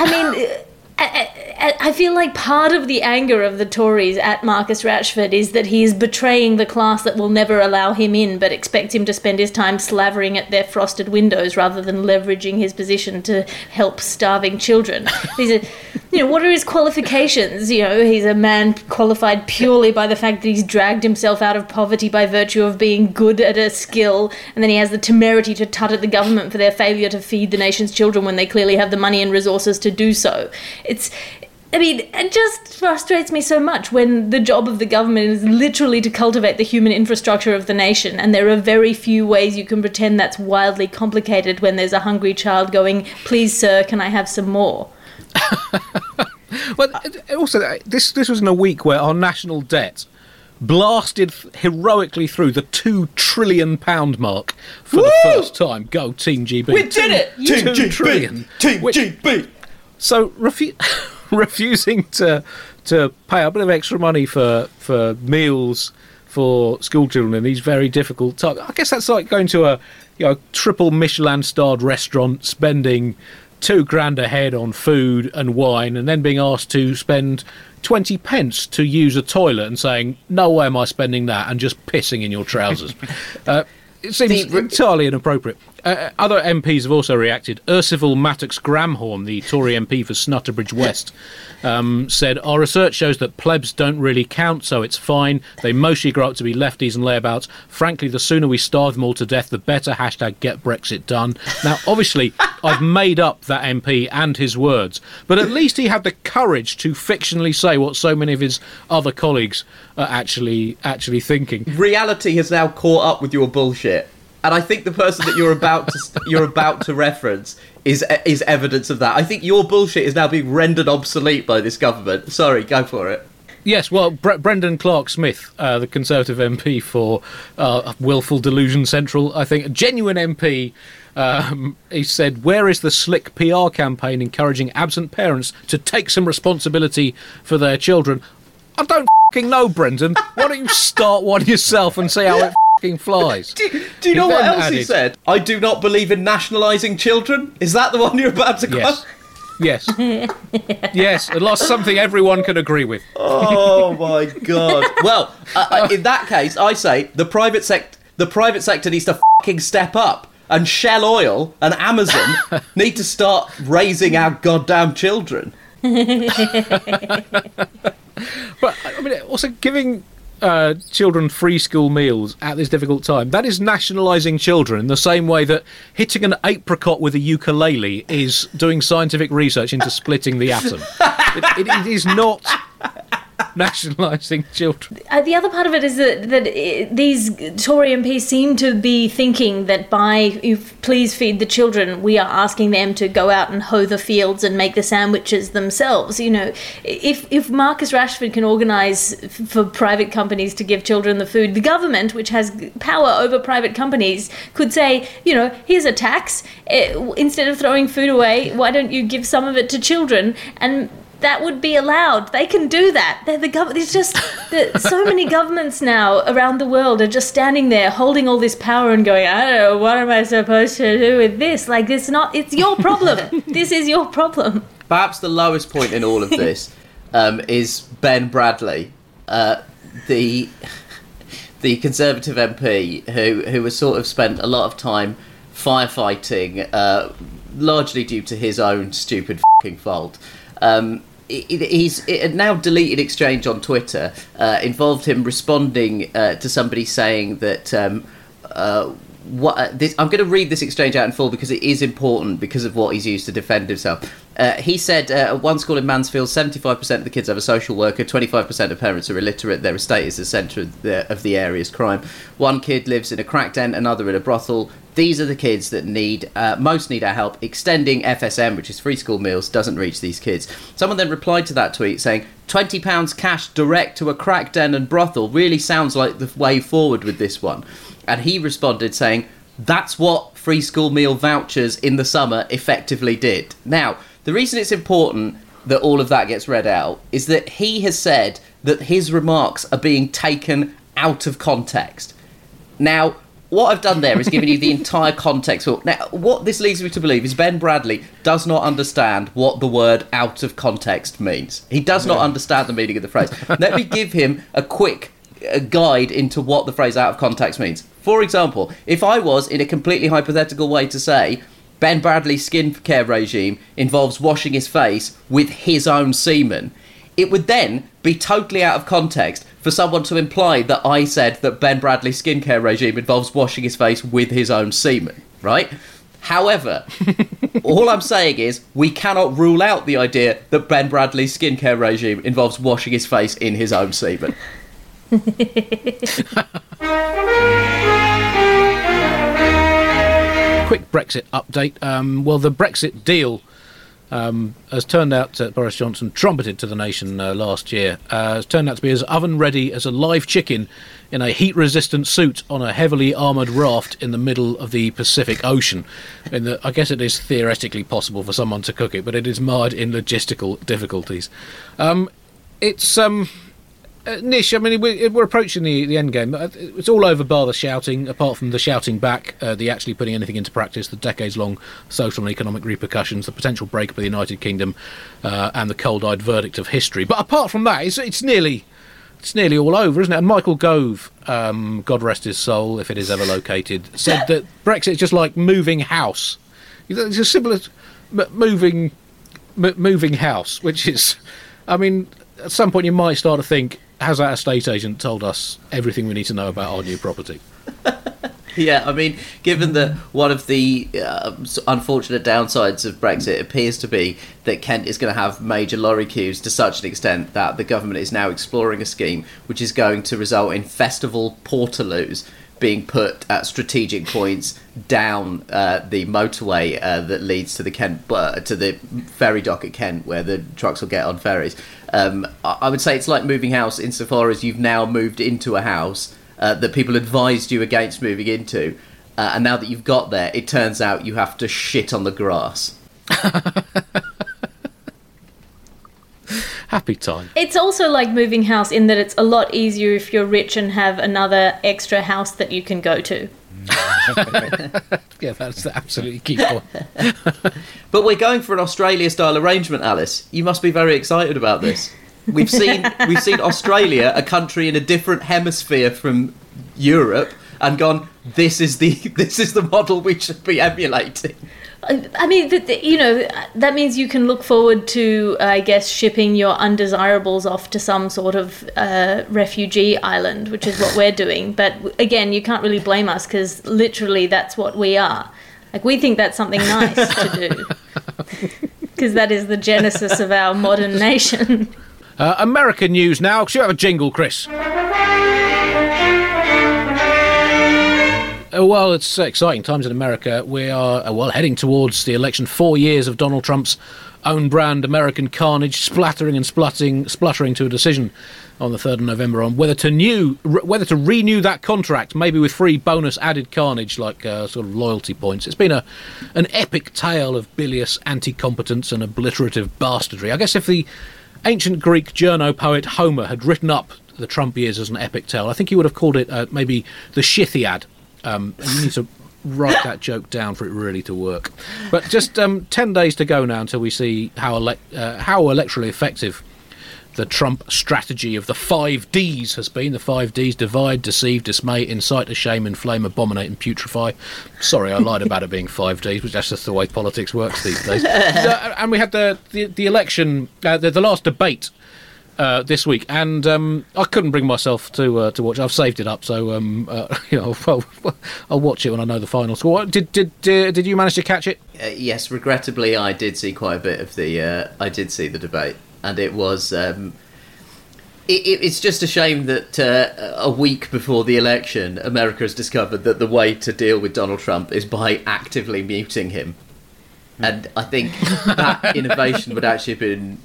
I mean. I, feel like part of the anger of the Tories at Marcus Rashford is that he is betraying the class that will never allow him in, but expect him to spend his time slavering at their frosted windows rather than leveraging his position to help starving children. These are, you know, what are his qualifications? You know, he's a man qualified purely by the fact that he's dragged himself out of poverty by virtue of being good at a skill, and then he has the temerity to tut at the government for their failure to feed the nation's children when they clearly have the money and resources to do so. It's I mean, it just frustrates me so much when the job of the government is literally to cultivate the human infrastructure of the nation, and there are very few ways you can pretend that's wildly complicated when there's a hungry child going, Please, sir, can I have some more? But uh, also, uh, this this was in a week where our national debt blasted heroically through the two trillion pound mark for the first time. Go Team GB! We did it! Two Team trillion. GB! Team Which- GB! So refu- refusing to to pay a bit of extra money for for meals for school children in these very difficult times. I guess that's like going to a you know triple Michelin starred restaurant, spending two grand a head on food and wine, and then being asked to spend twenty pence to use a toilet and saying, "No way am I spending that," and just pissing in your trousers. uh, it seems The- entirely inappropriate. Uh, other MPs have also reacted. Ursula Mattox Gramhorn, the Tory MP for Snutterbridge West, um, said, Our research shows that plebs don't really count, so it's fine. They mostly grow up to be lefties and layabouts. Frankly, the sooner we starve them all to death, the better. Hashtag get Brexit done. Now, obviously, I've made up that MP and his words, but at least he had the courage to fictionally say what so many of his other colleagues are actually actually thinking. reality has now caught up with your bullshit, and I think the person that you're about to you're about to reference is is evidence of that. I think your bullshit is now being rendered obsolete by this government. Sorry, go for it. Yes, well, Bre- Brendan Clarke-Smith, uh, the Conservative MP for uh, Willful Delusion Central, I think, a genuine MP. Um, he said, "Where is the slick PR campaign encouraging absent parents to take some responsibility for their children?" I don't fing know, Brendan. Why don't you start one yourself and see how it fing flies? Do, do you He know what else he said? I do not believe in nationalising children. Is that the one you're about to Yes, quote? yes, yes. At last, something everyone can agree with. Oh my god. well, uh, uh, in that case, I say the private sect the private sector needs to fucking step up. And Shell Oil and Amazon need to start raising our goddamn children. But I mean, also giving uh, children free school meals at this difficult time, that is nationalising children in the same way that hitting an apricot with a ukulele is doing scientific research into splitting the atom. it, it, it is not nationalising children. Uh, the other part of it is that, that uh these Tory MPs seem to be thinking that by please feed the children, we are asking them to go out and hoe the fields and make the sandwiches themselves. You know, if if Marcus Rashford can organise for private companies to give children the food, the government, which has power over private companies, could say, you know, here's a tax. Uh, instead of throwing food away, why don't you give some of it to children and that would be allowed. They can do that. They're the government. It's just that so many governments now around the world are just standing there holding all this power and going, I don't know, what am I supposed to do with this? Like, it's not, it's your problem. this is your problem. Perhaps the lowest point in all of this um, is Ben Bradley, uh, the the Conservative MP who who has sort of spent a lot of time firefighting, uh, largely due to his own stupid fing fault. Um, he's now deleted exchange on Twitter uh, involved him responding uh, to somebody saying that um, uh, what uh, this, I'm going to read this exchange out in full because it is important because of what he's used to defend himself. Uh, he said uh, at one school in Mansfield, 75% of the kids have a social worker, 25% of parents are illiterate. Their estate is the centre of the, of the area's crime. One kid lives in a crack den, another in a brothel. These are the kids that need uh, most need our help. Extending FSM, which is free school meals, doesn't reach these kids. Someone then replied to that tweet saying, "20 pounds cash direct to a crack den and brothel really sounds like the way forward with this one." And he responded saying, "That's what free school meal vouchers in the summer effectively did." Now, the reason it's important that all of that gets read out is that he has said that his remarks are being taken out of context. Now, what I've done there is given you the entire context. Now, what this leads me to believe is Ben Bradley does not understand what the word out of context means. He does not understand the meaning of the phrase. Let me give him a quick a guide into what the phrase out of context means. For example, if I was, in a completely hypothetical way, to say, Ben Bradley's skincare regime involves washing his face with his own semen, it would then be totally out of context for someone to imply that I said that Ben Bradley's skincare regime involves washing his face with his own semen, right? However, all I'm saying is we cannot rule out the idea that Ben Bradley's skincare regime involves washing his face in his own semen. Quick Brexit update. Um, well, the Brexit deal um, has turned out that Boris Johnson trumpeted to the nation uh, last year. Uh, has turned out to be as oven ready as a live chicken in a heat resistant suit on a heavily armoured raft in the middle of the Pacific Ocean. The, I guess it is theoretically possible for someone to cook it, but it is marred in logistical difficulties. Um, it's. Um, uh, Nish, I mean, we're, we're approaching the, the end game. Uh, it's all over bar the shouting, apart from the shouting back, uh, the actually putting anything into practice, the decades long social and economic repercussions, the potential breakup of the United Kingdom, uh, and the cold eyed verdict of history. But apart from that, it's, it's nearly. It's nearly all over, isn't it? And Michael Gove, um, God rest his soul, if it is ever located, said that Brexit is just like moving house. It's as simple as moving, m- moving house, which is, I mean, at some point you might start to think, has our estate agent told us everything we need to know about our new property? Yeah, I mean, given that one of the uh, unfortunate downsides of Brexit appears to be that Kent is going to have major lorry queues to such an extent that the government is now exploring a scheme which is going to result in festival portaloos being put at strategic points down uh, the motorway uh, that leads to the Kent uh, to the ferry dock at Kent, where the trucks will get on ferries. Um, I, would say it's like moving house insofar as you've now moved into a house uh, that people advised you against moving into, uh, and now that you've got there, it turns out you have to shit on the grass. Happy time. It's also like moving house in that it's a lot easier if you're rich and have another extra house that you can go to. Yeah, that's the absolutely key point. But we're going for an Australia-style arrangement, Alice. You must be very excited about this. We've seen we've seen Australia, a country in a different hemisphere from Europe, and gone. This is the this is the model we should be emulating. I mean, th th you know, that means you can look forward to, I guess, shipping your undesirables off to some sort of uh, refugee island, which is what we're doing. But again, you can't really blame us because literally that's what we are. Like, we think that's something nice to do because that is the genesis of our modern nation. Uh, American news now. Should we have a jingle, Chris? Well, it's uh, exciting times in America. We are, uh, well, heading towards the election. Four years of Donald Trump's own brand American carnage splattering and splutting, spluttering to a decision on the 3rd of November on whether to new, whether to renew that contract, maybe with free bonus added carnage like uh, sort of loyalty points. It's been a an epic tale of bilious anti-competence and obliterative bastardry. I guess if the ancient Greek journo poet Homer had written up the Trump years as an epic tale, I think he would have called it uh, maybe the Scythiad. Um, and you need to write that joke down for it really to work. But just um, ten days to go now until we see how ele- uh, how electorally effective the Trump strategy of the five Ds has been. The five Ds: divide, deceive, dismay, incite to shame, inflame, abominate, and putrefy. Sorry, I lied about it being five Ds, but that's just the way politics works these days. And we had the the, the election, uh, the, the last debate uh, this week, and um, I couldn't bring myself to uh, to watch. I've saved it up, so um, uh, you know, well, I'll watch it when I know the final score. Did did uh, did you manage to catch it? Uh, yes, regrettably, I did see quite a bit of the. Uh, I did see the debate, and it was. Um, it, it, it's just a shame that uh, a week before the election, America has discovered that the way to deal with Donald Trump is by actively muting him, and I think that innovation would actually have been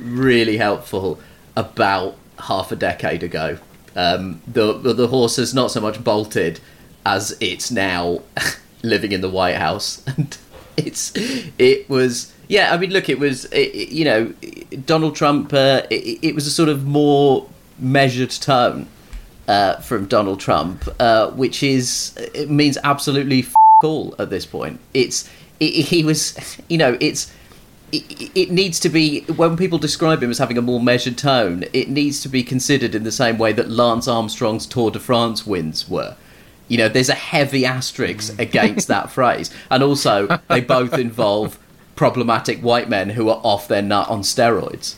really helpful about half a decade ago. Um, the the horse has not so much bolted as it's now living in the White House, and it's it was yeah. I mean, look, it was it, you know Donald Trump. Uh, it, it was a sort of more measured tone uh, from Donald Trump, uh, which is it means absolutely f- all at this point. It's it, he was, you know, it's it, needs to be when people describe him as having a more measured tone. It needs to be considered in the same way that Lance Armstrong's Tour de France wins were. You know, there's a heavy asterisk against that phrase, and also they both involve problematic white men who are off their nut on steroids.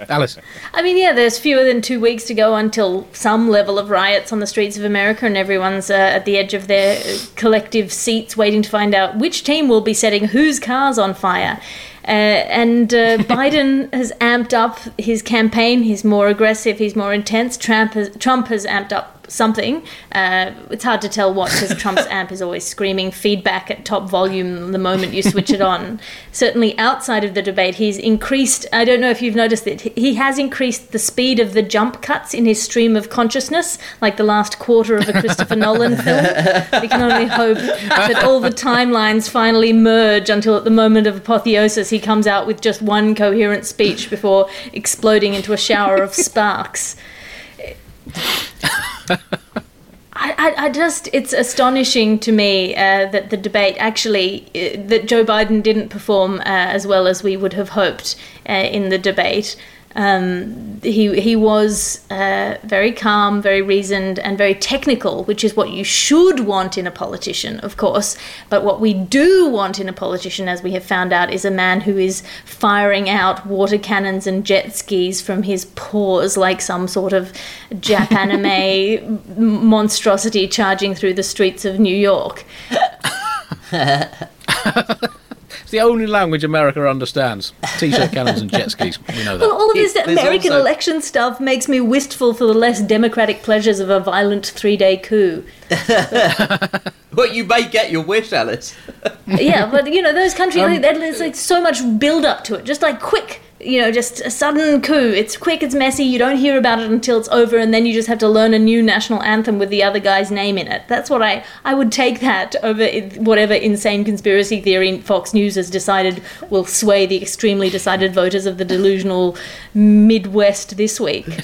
Alice. I mean, yeah, there's fewer than two weeks to go until some level of riots on the streets of America, and everyone's uh, at the edge of their uh, collective seats waiting to find out which team will be setting whose cars on fire. Uh, and uh, Biden has amped up his campaign. He's more aggressive. He's more intense. Trump has, Trump has amped up something. Uh, it's hard to tell what because Trump's amp is always screaming feedback at top volume the moment you switch it on. Certainly outside of the debate, he's increased. I don't know if you've noticed it. He has increased the speed of the jump cuts in his stream of consciousness, like the last quarter of a Christopher Nolan film. We can only hope that all the timelines finally merge until at the moment of apotheosis he comes out with just one coherent speech before exploding into a shower of sparks. I, I, just, it's astonishing to me uh, that the debate actually, uh, that Joe Biden didn't perform uh, as well as we would have hoped uh, in the debate. Um, he he was uh, very calm, very reasoned, and very technical, which is what you should want in a politician, of course. But what we do want in a politician, as we have found out, is a man who is firing out water cannons and jet skis from his pores like some sort of Jap anime monstrosity charging through the streets of New York. It's the only language America understands. T-shirt cannons and jet skis. We know that. Well, all of this It- American also- election stuff makes me wistful for the less democratic pleasures of a violent three-day coup. But you may get your wish, Alice. yeah, but you know those countries, Um, like, there's like so much build up to it. Just like quick, you know, just a sudden coup. It's quick, it's messy. You don't hear about it until it's over, and then you just have to learn a new national anthem with the other guy's name in it. That's what I I would take that over whatever insane conspiracy theory Fox News has decided will sway the extremely decided voters of the delusional Midwest this week.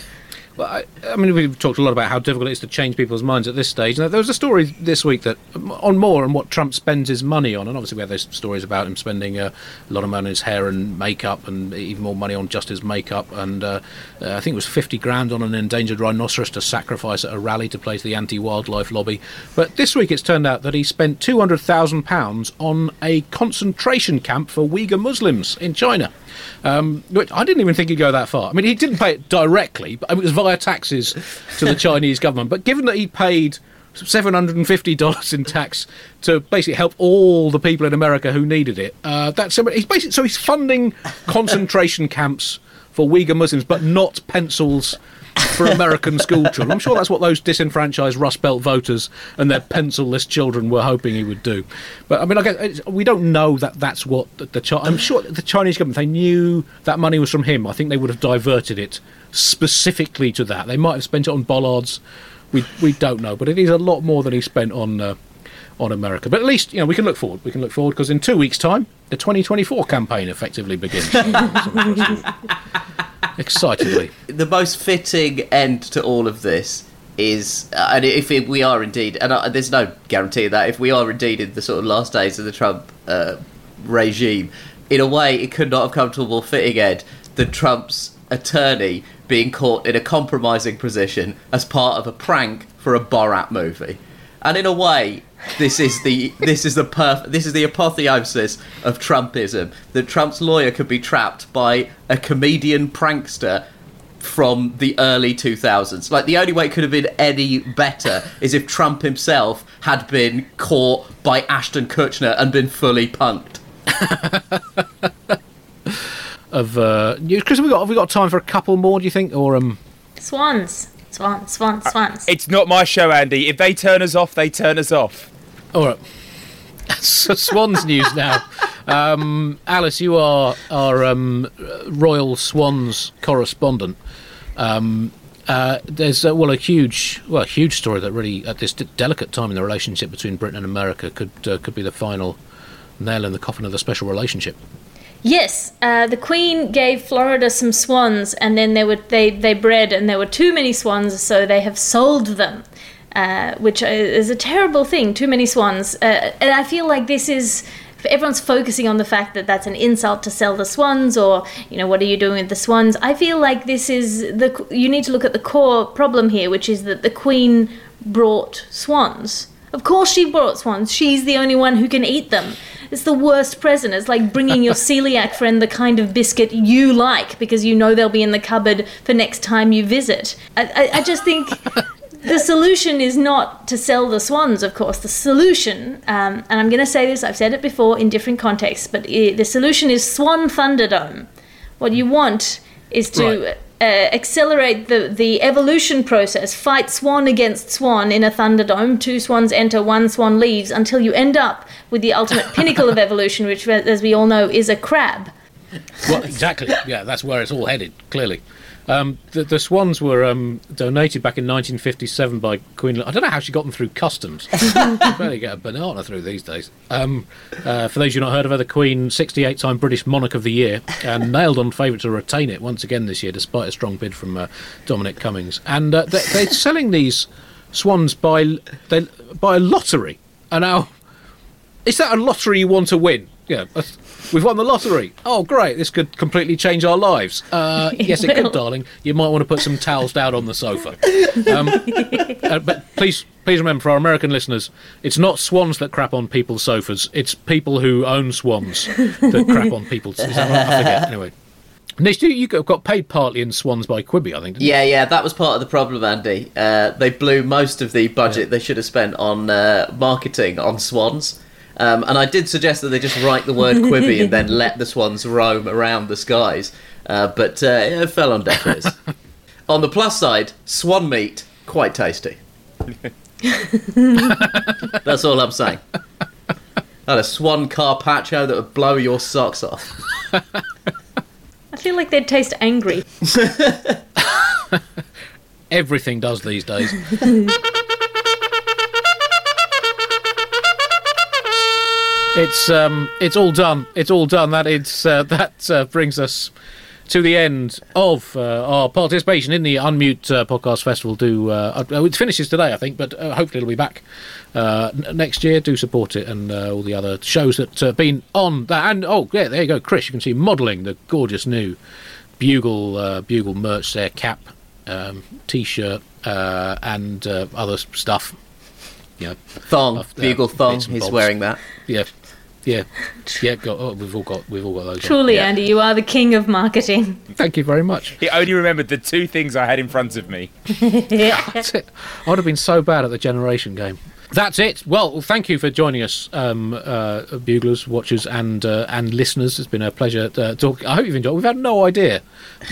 Well, I, I mean, we've talked a lot about how difficult it is to change people's minds at this stage. Now, there was a story this week that on more and what Trump spends his money on, and obviously we have those stories about him spending uh, a lot of money on his hair and makeup, and even more money on just his makeup. And uh, uh, I think it was fifty grand on an endangered rhinoceros to sacrifice at a rally to play to the anti-wildlife lobby. But this week it's turned out that he spent two hundred thousand pounds on a concentration camp for Uyghur Muslims in China. Um, which I didn't even think he'd go that far. I mean, he didn't pay it directly, but it was via taxes to the Chinese government. But given that he paid seven hundred and fifty dollars in tax to basically help all the people in America who needed it, uh, that's he's basically so he's funding concentration camps for Uyghur Muslims, but not pencils for American school children. I'm sure that's what those disenfranchised Rust Belt voters and their pencilless children were hoping he would do. But I mean, I guess we don't know that that's what the, the I'm sure the Chinese government they knew that money was from him. I think they would have diverted it specifically to that. They might have spent it on bollards. We we don't know, but it is a lot more than he spent on. Uh, on America, but at least you know we can look forward. We can look forward because in two weeks' time, the 2024 campaign effectively begins. Excitedly, the most fitting end to all of this is, uh, and if it, we are indeed, and uh, there's no guarantee of that if we are indeed in the sort of last days of the Trump uh, regime, in a way, it could not have come to a more fitting end than Trump's attorney being caught in a compromising position as part of a prank for a Borat movie, and in a way. This is the this is the perf- this is the apotheosis of Trumpism. That Trump's lawyer could be trapped by a comedian prankster from the early 2000s. Like the only way it could have been any better is if Trump himself had been caught by Ashton Kutcher and been fully punked. of uh, you- Chris, have we got have we got time for a couple more? Do you think, or um? Swans, swans, swans, swans. It's not my show, Andy. If they turn us off, they turn us off. All right. so Swans news now. Um, Alice, you are our um, Royal Swans correspondent. Um, uh, there's uh, well a huge well a huge story that really at this d- delicate time in the relationship between Britain and America could uh, could be the final nail in the coffin of the special relationship. Yes, uh, the Queen gave Florida some swans, and then they were they they bred, and there were too many swans, so they have sold them, uh, which is a terrible thing. Too many swans, uh, and I feel like this is everyone's focusing on the fact that that's an insult to sell the swans, or you know what are you doing with the swans? I feel like this is the you need to look at the core problem here, which is that the Queen brought swans. Of course, she brought swans. She's the only one who can eat them. It's the worst present. It's like bringing your celiac friend the kind of biscuit you like because you know they'll be in the cupboard for next time you visit. I, I, I just think the solution is not to sell the swans, of course. The solution, um, and I'm going to say this, I've said it before in different contexts, but i the solution is Swan Thunderdome. What you want is to. Right. Uh, accelerate the, the evolution process. Fight swan against swan in a thunderdome. Two swans enter, one swan leaves, until you end up with the ultimate pinnacle of evolution, which, as we all know, is a crab. Well, exactly. Yeah, that's where it's all headed. Clearly, um, the, the swans were um, donated back in 1957 by Queen. I don't know how she got them through customs. you barely get a banana through these days. Um, uh, for those who've not heard of her, the Queen, 68-time British Monarch of the Year, and nailed on favourite to retain it once again this year, despite a strong bid from uh, Dominic Cummings. And uh, they, they're selling these swans by they, by a lottery. And now, is that a lottery you want to win? Yeah, we've won the lottery. Oh, great! This could completely change our lives. Uh, yes, it will. could, darling. You might want to put some towels down on the sofa. Um, uh, but please, please remember, for our American listeners, it's not swans that crap on people's sofas. It's people who own swans that crap on people's. Is that right? I forget. Anyway, Nish, you, you got paid partly in swans by Quibi, I think. Didn't Yeah, yeah, that was part of the problem, Andy. Uh, they blew most of the budget they should have spent on uh, marketing on swans. Um, and I did suggest that they just write the word Quibi and then let the swans roam around the skies. Uh, but uh, it fell on deaf ears. on the plus side, swan meat, quite tasty. That's all I'm saying. Had a swan carpaccio that would blow your socks off. I feel like they'd taste angry. Everything does these days. It's um, it's all done. It's all done. That it's uh, that uh, brings us to the end of uh, our participation in the Unmute uh, Podcast Festival. Do uh, uh, it finishes today, I think, but uh, hopefully it'll be back uh, n- next year. Do support it and uh, all the other shows that have been on that. And oh, yeah, there you go, Chris. You can see modelling the gorgeous new bugle uh, bugle merch there, cap, um, t-shirt, uh, and uh, other stuff. Yeah, Thong, bugle thong, he's bobs. wearing that. yeah, yeah, yeah. Got, oh, we've all got we've all got those. on. Truly, Yeah. Andy, you are the king of marketing. Thank you very much. He only remembered the two things I had in front of me. That's it. I would have been so bad at the generation game. That's it. Well, thank you for joining us, um, uh, buglers, watchers, and uh, and listeners. It's been a pleasure uh, talk. I hope you've enjoyed. We've had no idea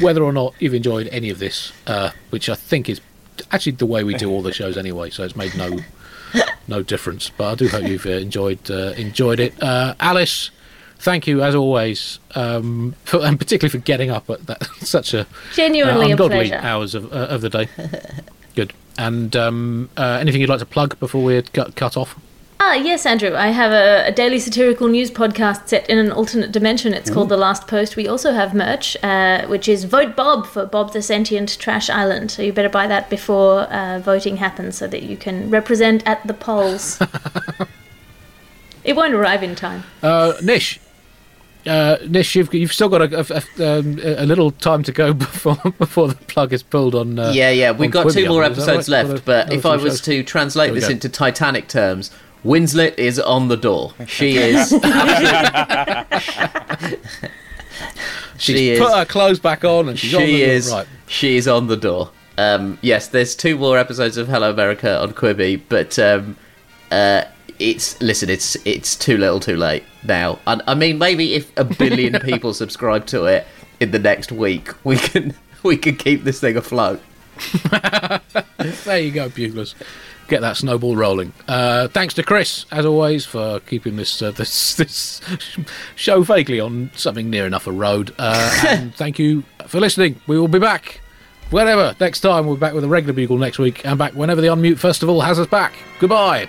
whether or not you've enjoyed any of this, uh, which I think is actually the way we do all the shows anyway. So it's made no no difference. But I do hope you've uh, enjoyed uh, enjoyed it. Uh, Alice, thank you as always, um, for, and particularly for getting up at that, such a Genuinely a ungodly pleasure. hours of, uh, of the day. Good. And um, uh, anything you'd like to plug before we cut, cut off? Ah, yes, Andrew. I have a, a daily satirical news podcast set in an alternate dimension. It's called The Last Post. We also have merch, uh, which is Vote Bob for Bob the Sentient Trash Island. So you better buy that before uh, voting happens so that you can represent at the polls. it won't arrive in time. Uh, Nish. Uh, Nish, you've, you've still got a, a, a, um, a little time to go before before the plug is pulled on. Uh, yeah, yeah, we've got Quibi, two more I think. Is that episodes right? left, but another if I was shows? to translate this go. into Titanic terms, Winslet is on the door. She is. she's she is. put her clothes back on and she's on the is. right. She is on the door. Um, yes, there's two more episodes of Hello America on Quibi, but um, uh, it's listen, it's it's too little, too late now. And I mean, maybe if a billion people subscribe to it in the next week, we can we can keep this thing afloat. There you go, buglers. Get that snowball rolling. Uh, thanks to Chris, as always, for keeping this uh, this this show vaguely on something near enough a road. Uh, and thank you for listening. We will be back whenever next time. We'll be back with a regular bugle next week, and back whenever the Unmute Festival has us back. Goodbye.